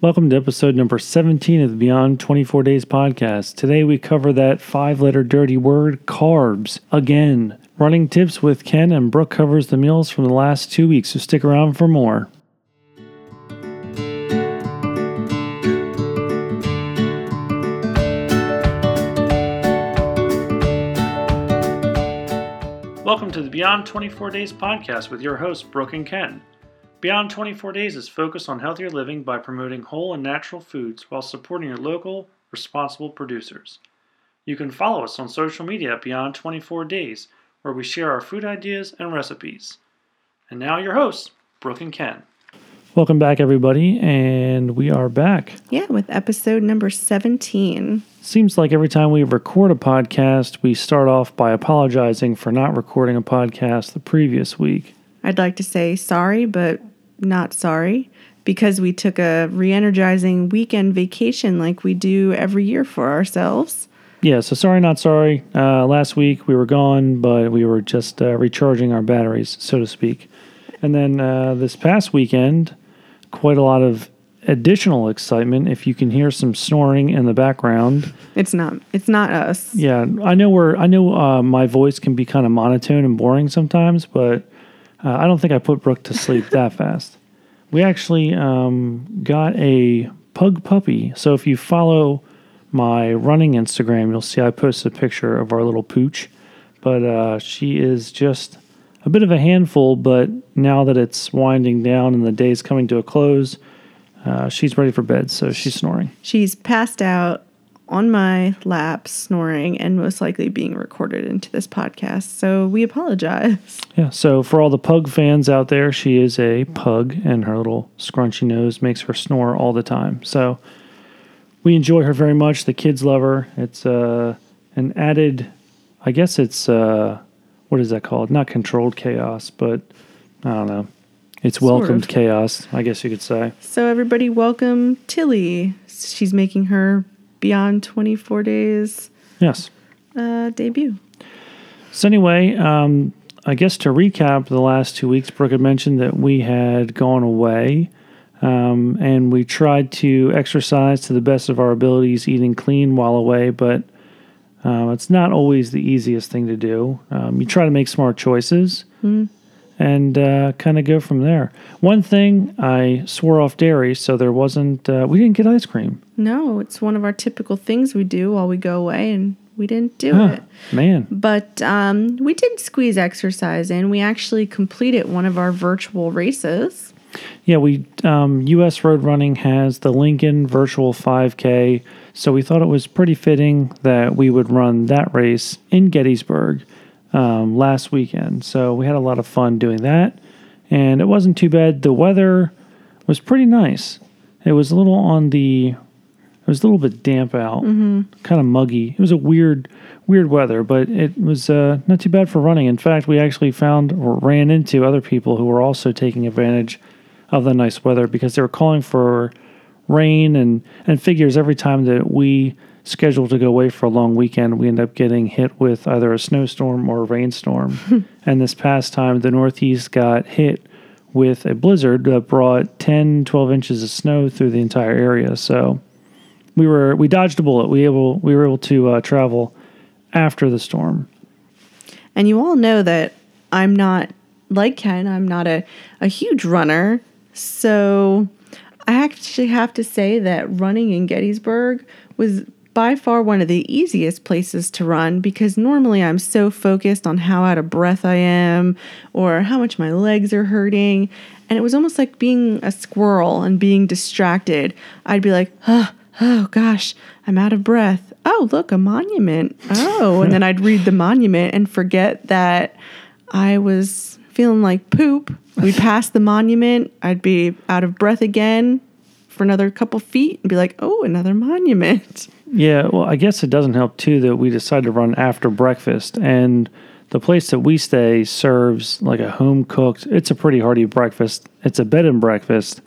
Welcome to episode number 17 of the Beyond 24 Days podcast. Today we cover that five letter dirty word, carbs, again. Running tips with Ken and Brooke covers the meals from the last two weeks, so stick around for more. Welcome to the Beyond 24 Days podcast with your hosts, Brooke and Ken. Beyond 24 Days is focused on healthier living by promoting whole and natural foods while supporting your local, responsible producers. You can follow us on social media at Beyond 24 Days, where we share our food ideas and recipes. And now, your hosts, Brooke and Ken. Welcome back, everybody, and we are back. Yeah, with episode number 17. Seems like every time we record a podcast, we start off by apologizing for not recording a podcast the previous week. I'd like to say sorry, but not sorry because we took a re energizing weekend vacation like we do every year for ourselves. Yeah, so sorry, not sorry. Uh, last week we were gone, but we were just uh, recharging our batteries, so to speak. And then uh, this past weekend, quite a lot of additional excitement. If you can hear some snoring in the background, It's not it's not us. yeah, I know we're. I know uh, my voice can be kind of monotone and boring sometimes, but uh, I don't think I put Brooke to sleep that fast. We actually um, got a pug puppy. So if you follow my running Instagram, you'll see I posted a picture of our little pooch. But uh, she is just a bit of a handful. But now that it's winding down and the day's coming to a close, uh, she's ready for bed. So she's snoring. She's passed out on my lap snoring and most likely being recorded into this podcast. So we apologize. Yeah, so for all the pug fans out there, she is a pug, and her little scrunchy nose makes her snore all the time. So we enjoy her very much. The kids love her. It's uh, an added, I guess it's, uh, what is that called? Not controlled chaos, but I don't know. It's Sort welcomed of. chaos, I guess you could say. So everybody welcome Tilly. She's making her Beyond 24 Days Yes. uh, debut. So anyway, um, I guess to recap the last two weeks, Brooke had mentioned that we had gone away, um, and we tried to exercise to the best of our abilities, eating clean while away. But um, it's not always the easiest thing to do. Um, you try to make smart choices, and uh, kind of go from there. One thing I swore off dairy, so there wasn't. Uh, we didn't get ice cream. No, it's one of our typical things we do while we go away, and we didn't do Huh, it. man. But um, we did squeeze exercise in. We actually completed one of our virtual races. Yeah, we um, U.S. Road Running has the Lincoln Virtual 5K, so we thought it was pretty fitting that we would run that race in Gettysburg um, last weekend. So we had a lot of fun doing that, and it wasn't too bad. The weather was pretty nice. It was a little on the, it was a little bit damp out, kind of muggy. It was a weird, weird weather, but it was uh, not too bad for running. In fact, we actually found or ran into other people who were also taking advantage of the nice weather because they were calling for rain and and figures every time that we schedule to go away for a long weekend we end up getting hit with either a snowstorm or a rainstorm. And this past time the northeast got hit with a blizzard that brought 10 12 inches of snow through the entire area. So we were we dodged a bullet. We able we were able to uh, travel after the storm. And you all know that I'm not like Ken, I'm not a, a huge runner. So I actually have to say that running in Gettysburg was by far one of the easiest places to run because normally I'm so focused on how out of breath I am or how much my legs are hurting. And it was almost like being a squirrel and being distracted. I'd be like, oh, oh gosh, I'm out of breath. Oh, look, a monument. Oh, and then I'd read the monument and forget that I was feeling like poop. We'd pass the monument. I'd be out of breath again for another couple feet and be like, oh, another monument. Yeah, well, I guess it doesn't help too that we decided to run after breakfast, and the place that we stay serves like a home cooked. It's a pretty hearty breakfast. It's a bed and breakfast,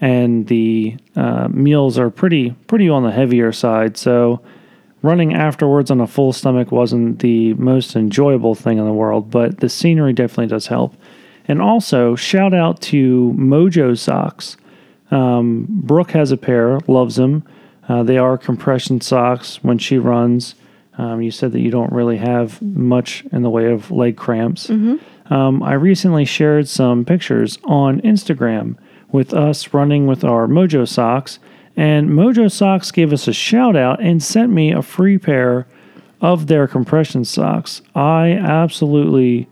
and the uh, meals are pretty pretty on the heavier side. So running afterwards on a full stomach wasn't the most enjoyable thing in the world, but the scenery definitely does help. And also, shout out to Mojo Socks. Um, Brooke has a pair, loves them. Uh, they are compression socks when she runs. Um, you said that you don't really have much in the way of leg cramps. Um, I recently shared some pictures on Instagram with us running with our Mojo socks, and Mojo Socks gave us a shout out and sent me a free pair of their compression socks. I absolutely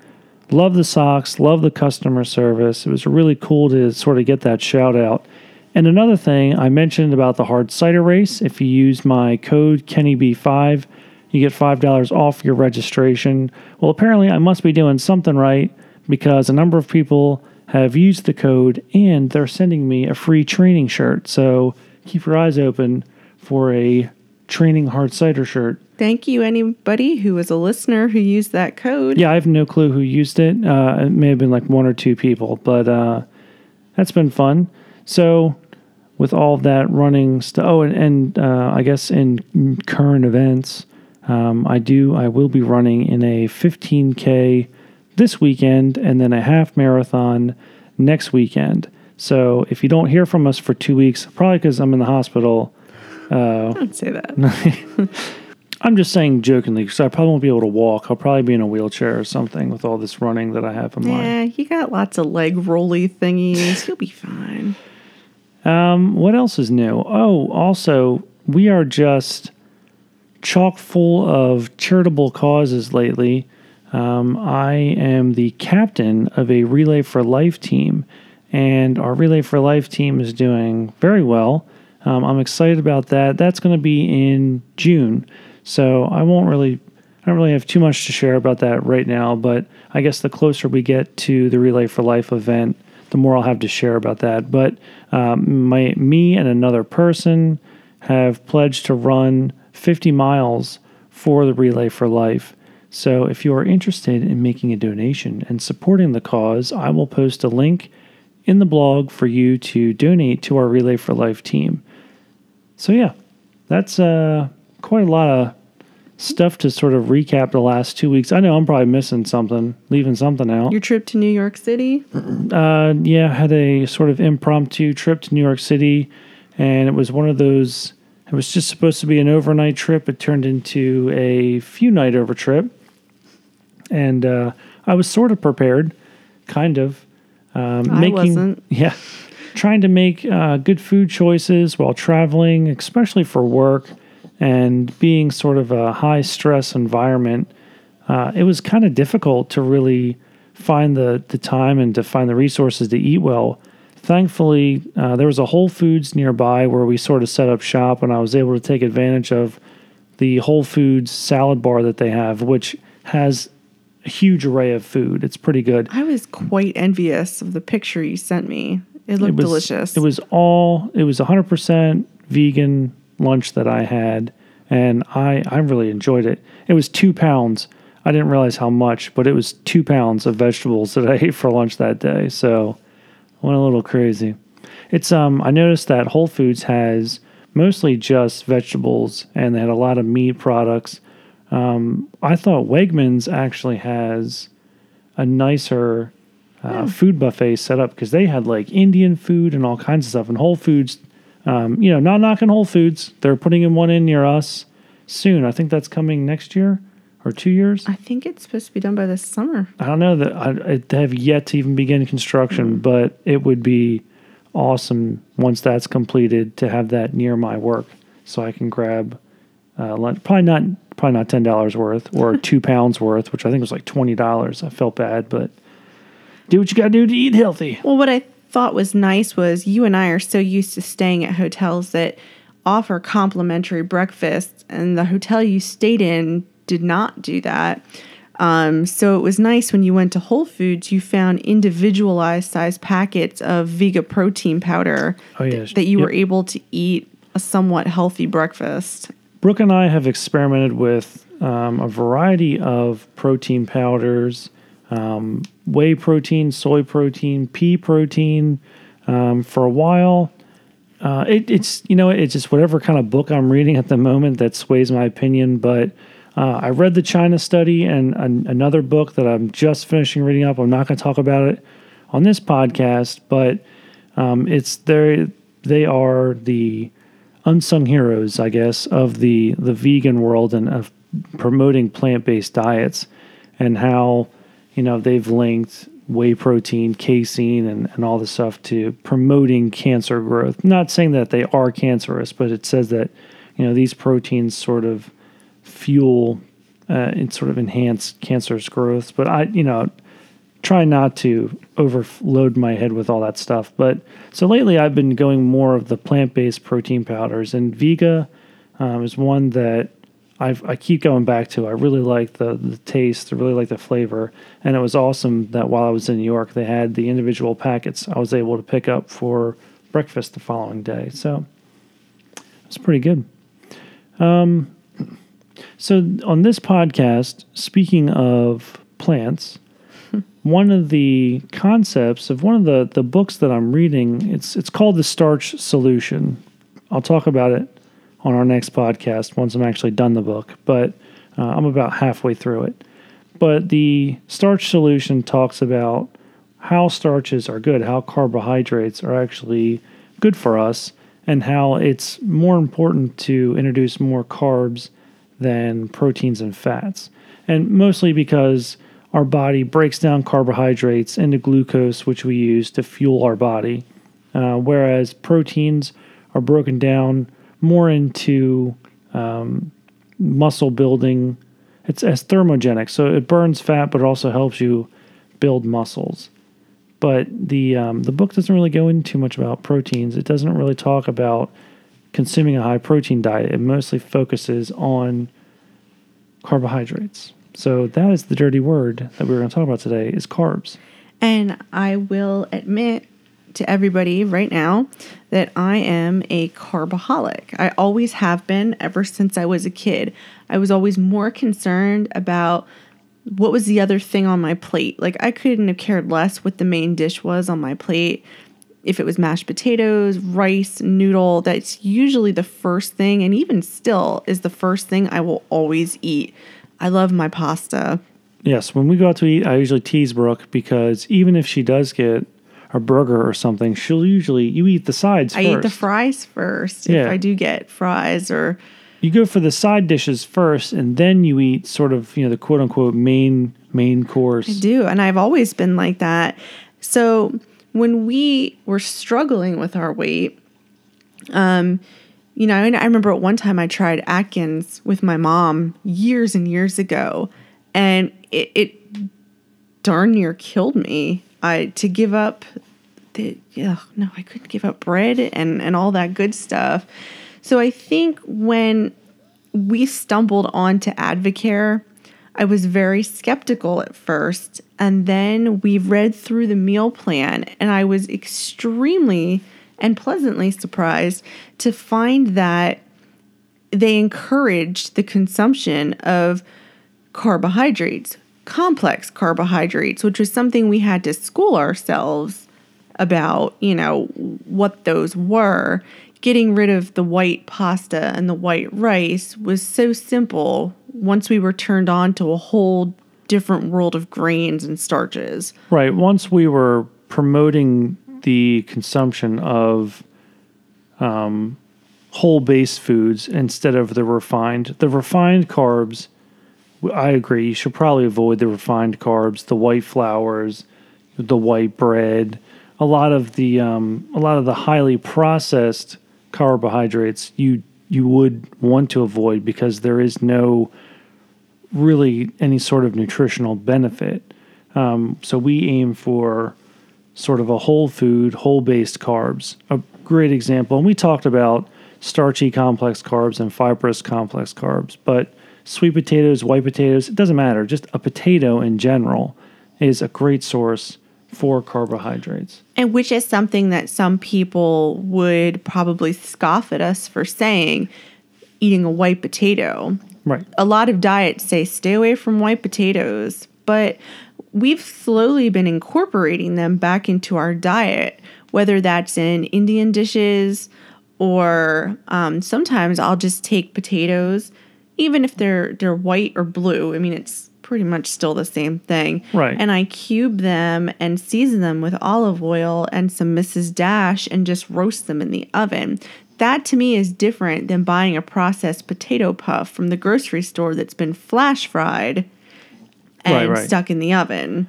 love the socks, love the customer service. It was really cool to sort of get that shout out. And another thing I mentioned about the hard cider race, if you use my code KennyB5, you get $5 off your registration. Well, apparently I must be doing something right because a number of people have used the code and they're sending me a free training shirt. So keep your eyes open for a training hard cider shirt. Thank you, anybody who was a listener who used that code. Yeah, I have no clue who used it. Uh, it may have been like one or two people, but uh, that's been fun. So, with all that running stuff, oh, and, and uh, I guess in current events, um, I do, I will be running in a 15K this weekend and then a half marathon next weekend. So, if you don't hear from us for two weeks, probably because I'm in the hospital, Don't say that. I'm just saying jokingly because I probably won't be able to walk. I'll probably be in a wheelchair or something with all this running that I have in mind. yeah, you got lots of leg rolly thingies. You'll be fine. Um, what else is new? Oh, also, we are just chock full of charitable causes lately. Um, I am the captain of a Relay for Life team, and our Relay for Life team is doing very well. Um, I'm excited about that. That's going to be in June, so I won't really, I don't really have too much to share about that right now. But I guess the closer we get to the Relay for Life event, the more I'll have to share about that. But um, my, me and another person have pledged to run 50 miles for the Relay for Life. So if you are interested in making a donation and supporting the cause, I will post a link in the blog for you to donate to our Relay for Life team. So yeah, that's uh, quite a lot of stuff to sort of recap the last two weeks. I know I'm probably missing something, leaving something out. Your trip to New York City? Uh, yeah, I had a sort of impromptu trip to New York City, and it was one of those. It was just supposed to be an overnight trip. It turned into a few night over trip, and uh, I was sort of prepared, kind of. Um, I wasn't. Yeah, trying to make uh, good food choices while traveling, especially for work, and being sort of a high stress environment. Uh, it was kind of difficult to really find the the time and to find the resources to eat well. Thankfully, uh, there was a Whole Foods nearby where we sort of set up shop, and I was able to take advantage of the Whole Foods salad bar that they have, which has huge array of food. It's pretty good. I was quite envious of the picture you sent me. It looked It was, delicious. It was all. It was 100% vegan lunch that I had, and I I really enjoyed it. It was two pounds. I didn't realize how much, but it was two pounds of vegetables that I ate for lunch that day. So I went a little crazy. It's um. I noticed that Whole Foods has mostly just vegetables, and they had a lot of meat products. Um, I thought Wegmans actually has a nicer uh, food buffet set up because they had like Indian food and all kinds of stuff. And Whole Foods, um, you know, not knocking Whole Foods, they're putting in one in near us soon. I think that's coming next year or two years. I think it's supposed to be done by this summer. I don't know that I, I have yet to even begin construction, but it would be awesome once that's completed to have that near my work, so I can grab uh, lunch. Probably not, probably not ten dollars worth or two pounds worth, which I think was like twenty dollars. I felt bad, but do what you got to do to eat healthy. Well, what I thought was nice was you and I are so used to staying at hotels that offer complimentary breakfasts, and the hotel you stayed in did not do that. Um, so it was nice when you went to Whole Foods, you found individualized size packets of Vega protein powder Oh, yes. that you Yep. were able to eat a somewhat healthy breakfast. Brooke and I have experimented with um, a variety of protein powders, um, whey protein, soy protein, pea protein. Um, for a while, uh, it, it's you know it's just whatever kind of book I'm reading at the moment that sways my opinion. But uh, I read the China study and an, another book that I'm just finishing reading up. I'm not going to talk about it on this podcast, but um, it's there. they are the unsung heroes, I guess, of the the vegan world and of promoting plant based diets, and how you know they've linked whey protein, casein, and, and all this stuff to promoting cancer growth. Not saying that they are cancerous, but it says that you know these proteins sort of fuel uh, and sort of enhance cancerous growth. But I, you know, try not to overload my head with all that stuff. But so lately, I've been going more of the plant-based protein powders, and Vega um, is one that I've, I keep going back to. I really like the the taste. I really like the flavor, and it was awesome that while I was in New York, they had the individual packets I was able to pick up for breakfast the following day. So it's pretty good. Um, so on this podcast, speaking of plants, one of the concepts of one of the, the books that I'm reading, it's it's called The Starch Solution. I'll talk about it on our next podcast once I'm actually done the book, but uh, I'm about halfway through it. But the starch solution talks about how starches are good, how carbohydrates are actually good for us, and how it's more important to introduce more carbs than proteins and fats. And mostly because our body breaks down carbohydrates into glucose, which we use to fuel our body, uh, whereas proteins are broken down more into um, muscle building. It's as thermogenic, so it burns fat, but it also helps you build muscles. But the um, the book doesn't really go into too much about proteins. It doesn't really talk about consuming a high protein diet. It mostly focuses on carbohydrates. So that is the dirty word that we we're going to talk about today is carbs. And I will admit to everybody right now that I am a carbaholic. I always have been ever since I was a kid. I was always more concerned about what was the other thing on my plate. Like I couldn't have cared less what the main dish was on my plate. If it was mashed potatoes, rice, noodle, that's usually the first thing, and even still is the first thing I will always eat. I love my pasta. Yes, when we go out to eat, I usually tease Brooke because even if she does get a burger or something, she'll usually you eat the sides I first. eat the fries first Yeah. if I do get fries or you go for the side dishes first, and then you eat sort of you know the quote unquote main main course. I do. And I've always been like that. So when we were struggling with our weight, um, you know, and I remember at one time I tried Atkins with my mom years and years ago, and it, it darn near killed me. I to give up the yeah, no, I couldn't give up bread and and all that good stuff. So I think when we stumbled onto Advocare, I was very skeptical at first, and then we read through the meal plan, and I was extremely and pleasantly surprised to find that they encouraged the consumption of carbohydrates, complex carbohydrates, which was something we had to school ourselves about, you know, what those were. Getting rid of the white pasta and the white rice was so simple once we were turned on to a whole different world of grains and starches. Right. Once we were promoting the consumption of um, whole based foods instead of the refined, the refined carbs, I agree. You should probably avoid the refined carbs, the white flours, the white bread, a lot of the um, a lot of the highly processed carbohydrates. You you would want to avoid because there is no really any sort of nutritional benefit. Um, so we aim for sort of a whole food, whole based carbs. A great example, and we talked about starchy complex carbs and fibrous complex carbs, but sweet potatoes, white potatoes, it doesn't matter. Just a potato in general is a great source for carbohydrates. And which is something that some people would probably scoff at us for saying, eating a white potato. Right. A lot of diets say stay away from white potatoes, but we've slowly been incorporating them back into our diet, whether that's in Indian dishes or um, sometimes I'll just take potatoes, even if they're they're white or blue. I mean, it's pretty much still the same thing. Right. And I cube them and season them with olive oil and some Mrs. Dash and just roast them in the oven. That to me is different than buying a processed potato puff from the grocery store that's been flash fried and Right, right. stuck in the oven.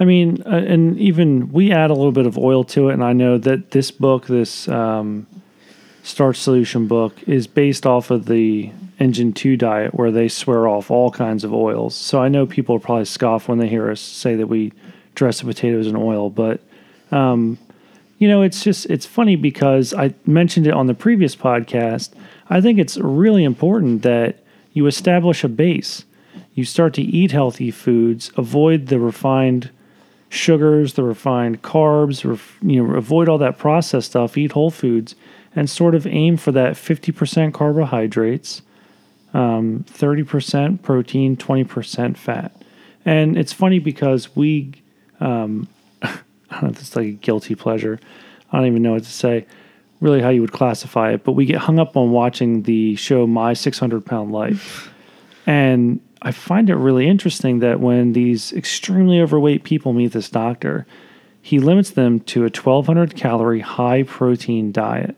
I mean, uh, and even we add a little bit of oil to it, and I know that this book, this um, starch solution book, is based off of the Engine 2 diet where they swear off all kinds of oils. So I know people probably scoff when they hear us say that we dress the potatoes in oil, but um, you know, it's just it's funny because I mentioned it on the previous podcast. I think it's really important that you establish a base. You start to eat healthy foods, avoid the refined sugars, the refined carbs, ref, you know, avoid all that processed stuff, eat whole foods, and sort of aim for that 50% carbohydrates, um, 30% protein, 20% fat. And it's funny because we, um, I don't know if it's like a guilty pleasure. I don't even know what to say, really how you would classify it, but we get hung up on watching the show My 600 Pound Life. And I find it really interesting that when these extremely overweight people meet this doctor, he limits them to a 1200 calorie high protein diet.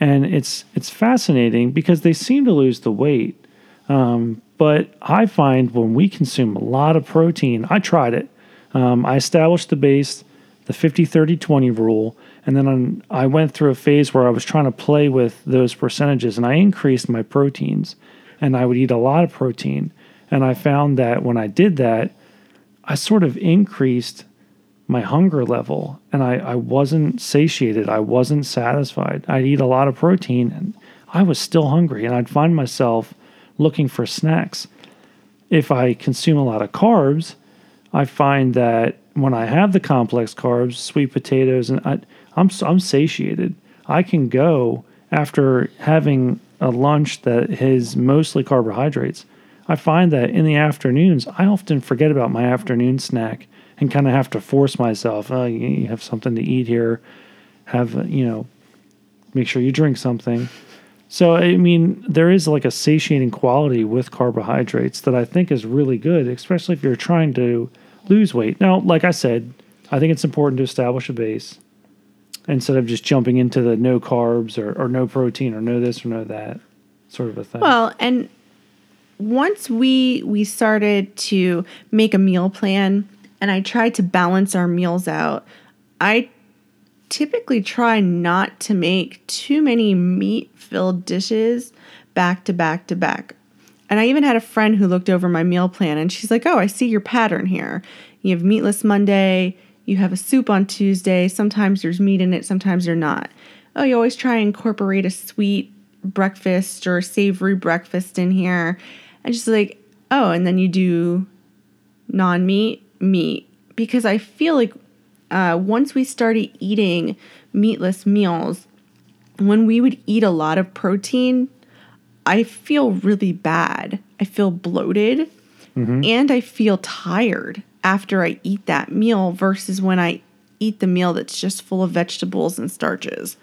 And it's it's fascinating because they seem to lose the weight. Um, but I find when we consume a lot of protein, I tried it. Um, I established the base, the 50 30 20 rule, and then on, I went through a phase where I was trying to play with those percentages and I increased my proteins and I would eat a lot of protein. And I found that when I did that, I sort of increased my hunger level and I, I wasn't satiated. I wasn't satisfied. I'd eat a lot of protein and I was still hungry and I'd find myself looking for snacks. If I consume a lot of carbs, I find that when I have the complex carbs, sweet potatoes, and I, I'm I'm satiated. I can go after having a lunch that is mostly carbohydrates. I find that in the afternoons, I often forget about my afternoon snack and kind of have to force myself. Oh, you have something to eat here. Have uh, you know? Make sure you drink something. So I mean, there is like a satiating quality with carbohydrates that I think is really good, especially if you're trying to lose weight. Now, like I said, I think it's important to establish a base instead of just jumping into the no carbs or, or no protein or no this or no that sort of a thing. Well, and once we we started to make a meal plan and I tried to balance our meals out, I typically try not to make too many meat filled dishes back to back to back. And I even had a friend who looked over my meal plan and she's like, Oh, I see your pattern here. You have meatless Monday, you have a soup on Tuesday, sometimes there's meat in it, sometimes there's not. Oh, you always try and incorporate a sweet breakfast or savory breakfast in here. And just like, oh, and then you do non meat, meat. Because I feel like uh, once we started eating meatless meals, when we would eat a lot of protein, I feel really bad. I feel bloated and I feel tired after I eat that meal versus when I eat the meal that's just full of vegetables and starches.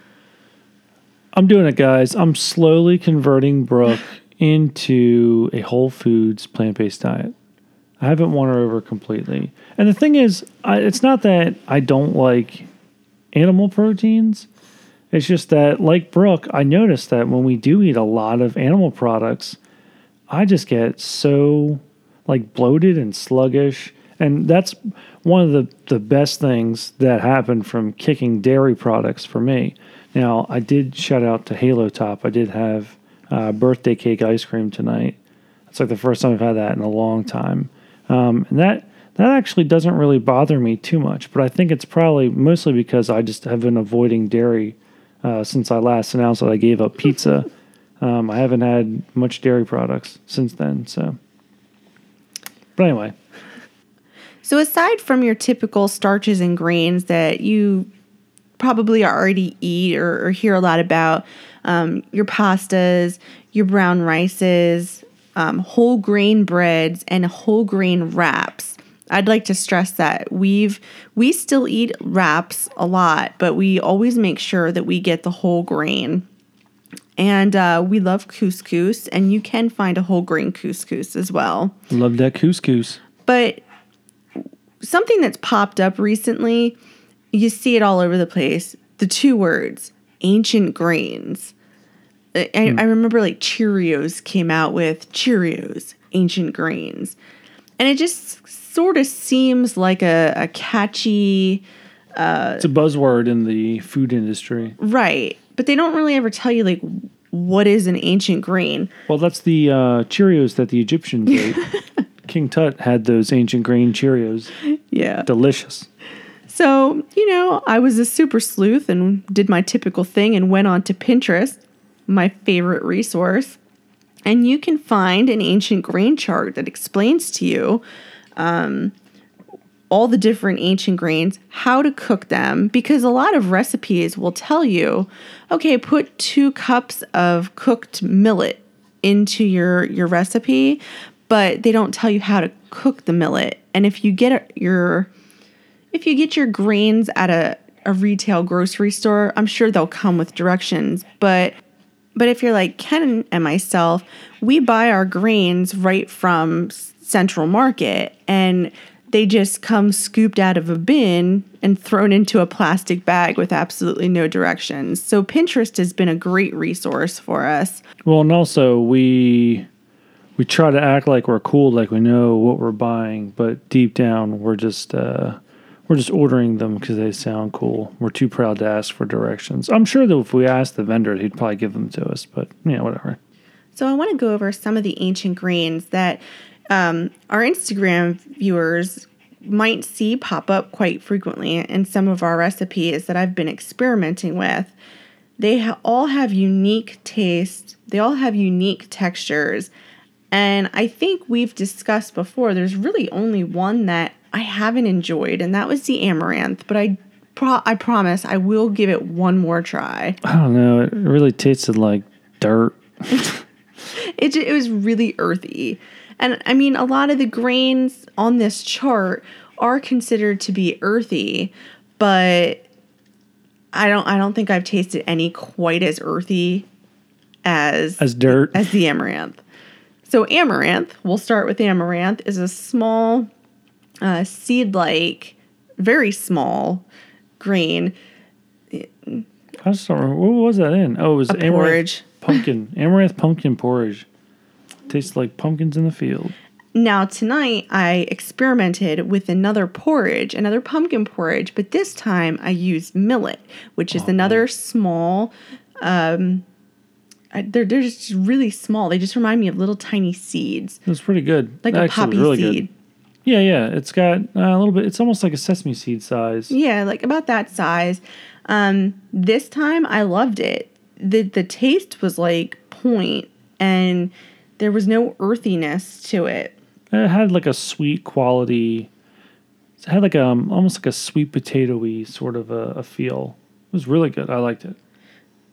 I'm doing it, guys. I'm slowly converting Brooke into a whole foods plant based diet. I haven't won her over completely. And the thing is, I, it's not that I don't like animal proteins. It's just that, like Brooke, I noticed that when we do eat a lot of animal products, I just get so like bloated and sluggish. And that's one of the, the best things that happened from kicking dairy products for me. Now, I did shout out to Halo Top. I did have uh, birthday cake ice cream tonight. It's like the first time I've had that in a long time. Um, and that that actually doesn't really bother me too much, but I think it's probably mostly because I just have been avoiding dairy uh, since I last announced that I gave up pizza. Um, I haven't had much dairy products since then. So, but anyway, So, aside from your typical starches and grains that you probably already eat or, or hear a lot about, um, your pastas, your brown rices, um, whole grain breads, and whole grain wraps. I'd like to stress that we've we still eat wraps a lot, but we always make sure that we get the whole grain. And uh, we love couscous, and you can find a whole grain couscous as well. Love that couscous. But something that's popped up recently, you see it all over the place. The two words, ancient grains. I, I remember like Cheerios came out with Cheerios, ancient grains. And it just sort of seems like a, a catchy, It's a buzzword in the food industry. right. But they don't really ever tell you like what is an ancient grain. Well, that's the uh, Cheerios that the Egyptians ate. King Tut had those ancient grain Cheerios. Yeah. Delicious. So, you know, I was a super sleuth and did my typical thing and went on to Pinterest, my favorite resource. And you can find an ancient grain chart that explains to you um, all the different ancient grains, how to cook them, because a lot of recipes will tell you, okay, put two cups of cooked millet into your your recipe, but they don't tell you how to cook the millet. And if you get your if you get your grains at a, a retail grocery store, I'm sure they'll come with directions. But but if you're like Ken and myself, we buy our grains right from Central Market and they just come scooped out of a bin and thrown into a plastic bag with absolutely no directions. So Pinterest has been a great resource for us. Well, and also we we try to act like we're cool, like we know what we're buying, but deep down we're just uh, we're just ordering them because they sound cool. We're too proud to ask for directions. I'm sure that if we asked the vendor, he'd probably give them to us, but yeah, whatever. So I want to go over some of the ancient grains that um, our Instagram viewers might see pop up quite frequently in some of our recipes that I've been experimenting with. They ha- all have unique tastes. They all have unique textures. And I think we've discussed before, there's really only one that I haven't enjoyed, and that was the amaranth. But I, pro- I promise I will give it one more try. I don't know. It really tasted like dirt. It, it was really earthy. And I mean, a lot of the grains on this chart are considered to be earthy, but I don't I don't think I've tasted any quite as earthy as As dirt. as the amaranth. So amaranth, we'll start with amaranth, is a small uh, seed-like, very small grain I just don't remember. What was that in? Oh, it was a amaranth porridge. pumpkin. Amaranth pumpkin porridge. Tastes like pumpkins in the field. Now, tonight I experimented with another porridge, another pumpkin porridge, but this time I used millet, which is Oh, another small. Um, I- they're, they're just really small. They just remind me of little tiny seeds, It was pretty good. like a Actually, poppy really seed. Good. Yeah, yeah. It's got uh, a little bit. It's almost like a sesame seed size. Yeah, like about that size. Um, this time I loved it. the The taste was like point, and there was no earthiness to it. It had like a sweet quality. It had like a um, almost like a sweet potatoy sort of a, a feel. It was really good. I liked it.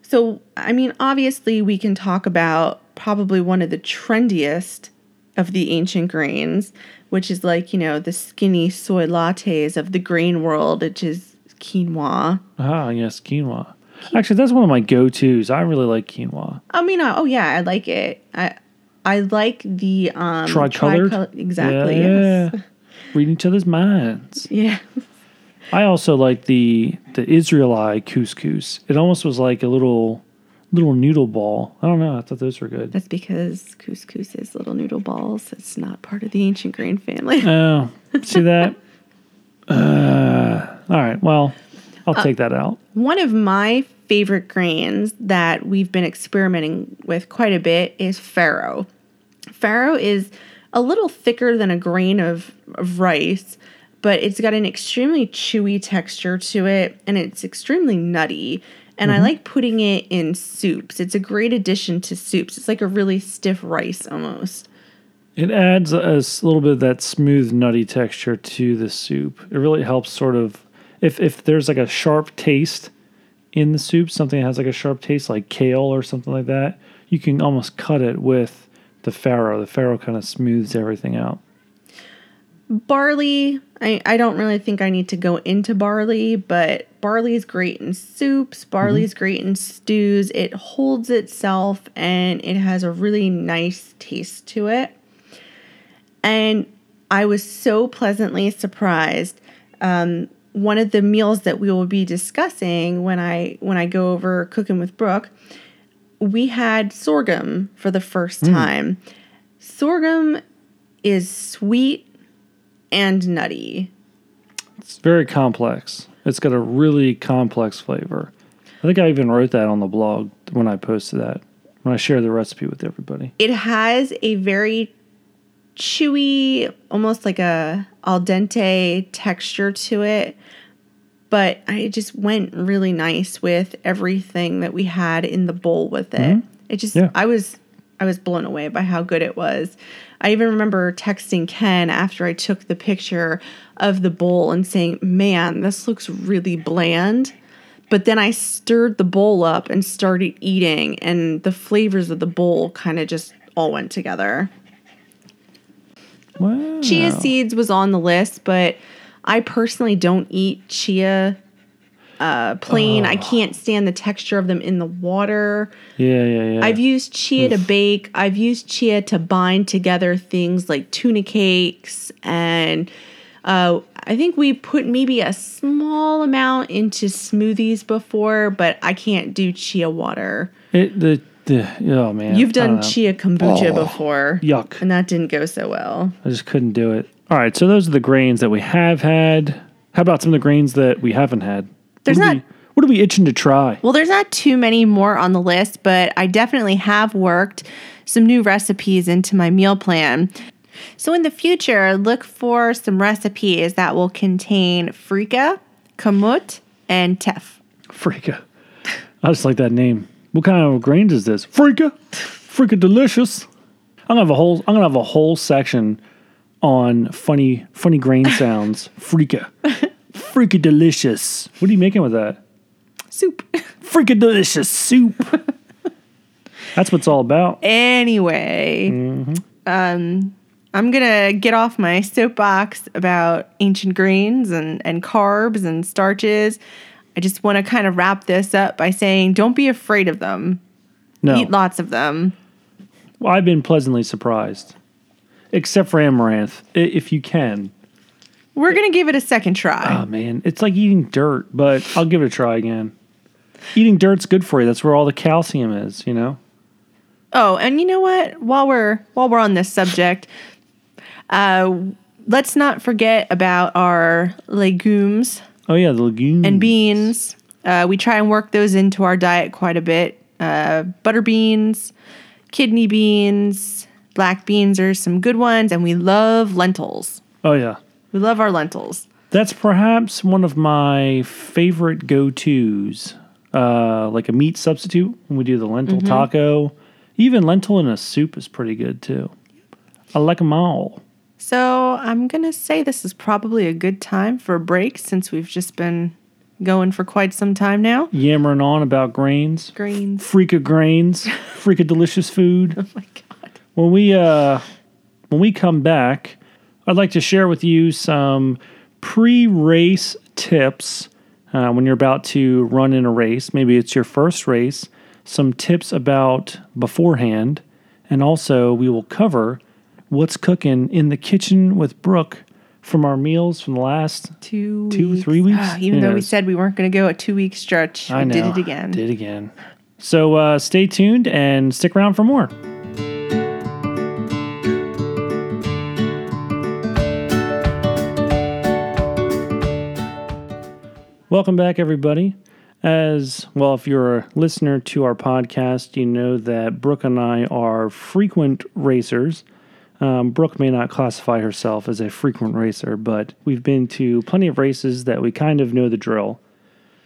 So, I mean, obviously, we can talk about probably one of the trendiest of the ancient grains, which is like, you know, the skinny soy lattes of the grain world, which is quinoa. Ah, yes, quinoa. Actually, that's one of my go-tos. I really like quinoa. I mean, uh, oh yeah, I like it. I I like the um Tricolored? tricol- exactly. Yeah, Yes. Read each other's minds. Yeah. I also like the the Israelite couscous. It almost was like a little little noodle ball. I don't know. I thought those were good. That's because couscous is little noodle balls. It's not part of the ancient grain family. Oh, see that? Uh, all right. Well, I'll take that out. One of my favorite grains that we've been experimenting with quite a bit is farro. Farro is a little thicker than a grain of, of rice, but it's got an extremely chewy texture to it and it's extremely nutty. And I mm-hmm. like putting it in soups. It's a great addition to soups. It's like a really stiff rice almost. It adds a little bit of that smooth, nutty texture to the soup. It really helps sort of if if there's like a sharp taste in the soup, something that has like a sharp taste, like kale or something like that, you can almost cut it with the farro. The farro kind of smooths everything out. Barley, I, I don't really think I need to go into barley, but barley is great in soups, barley is great in stews. It holds itself and it has a really nice taste to it. And I was so pleasantly surprised. Um, one of the meals that we will be discussing when I when I go over cooking with Brooke, we had sorghum for the first time. Sorghum is sweet and nutty. It's very complex. It's got a really complex flavor. I think I even wrote that on the blog when I posted that, when I shared the recipe with everybody. It has a very chewy, almost like a al dente texture to it. But I just went really nice with everything that we had in the bowl with it. Mm-hmm. It just Yeah. I was I was blown away by how good it was. I even remember texting Ken after I took the picture of the bowl and saying, "Man, this looks really bland." But then I stirred the bowl up and started eating, and the flavors of the bowl kind of just all went together. Wow. Chia seeds was on the list, but I personally don't eat chia uh, plain. I can't stand the texture of them in the water. Yeah, yeah, yeah. I've used chia to bake. I've used chia to bind together things like tuna cakes, and uh, I think we put maybe a small amount into smoothies before, but I can't do chia water. it, the, the, oh man. You've done chia kombucha Oh, before, Yuck. and that didn't go so well. I just couldn't do it. All right, so those are the grains that we have had. How about some of the grains that we haven't had? There's what are not- We, what are we itching to try? Well, there's not too many more on the list, but I definitely have worked some new recipes into my meal plan. So in the future, look for some recipes that will contain freekeh, kamut, and teff. Freaka. I just like that name. What kind of grains is this? Freaka. Freaka delicious. I'm gonna have a whole I'm gonna have a whole section on funny funny grain sounds. Freaka. Freaka delicious. What are you making with that? Soup. Freaka delicious soup. That's what it's all about. Anyway, um, I'm gonna get off my soapbox about ancient grains and, and carbs and starches. I just want to kind of wrap this up by saying don't be afraid of them. No. Eat lots of them. Well, I've been pleasantly surprised. Except for amaranth, if you can. We're gonna give it a second try. Oh man, it's like eating dirt, but I'll give it a try again. Eating dirt's good for you. That's where all the calcium is, you know? Oh, and you know what? While we're while we're on this subject, uh, let's not forget about our legumes Oh yeah, the legumes and beans. Uh, we try and work those into our diet quite a bit. Uh, butter beans, kidney beans, black beans are some good ones, and we love lentils. Oh yeah. We love our lentils. That's perhaps one of my favorite go-tos. Uh, like a meat substitute when we do the lentil Mm-hmm. taco. Even lentil in a soup is pretty good too. I like them all. So I'm gonna say this is probably a good time for a break since we've just been going for quite some time now. Yammering on about grains. Greens. Freak of grains. Freak of delicious food. Oh my god. when we uh when we come back i'd like to share with you some pre-race tips uh, when you're about to run in a race. Maybe it's your first race some tips about beforehand and also we will cover what's cooking in the kitchen with brooke from our meals from the last Two, Two, three weeks? Ah, even though we said we weren't going to go a two week stretch, i we know. did it again. did it again. So uh, stay tuned and stick around for more Welcome back, everybody. As well, if you're a listener to our podcast, you know that Brooke and I are frequent racers. Um, Brooke may not classify herself as a frequent racer, but we've been to plenty of races that we kind of know the drill.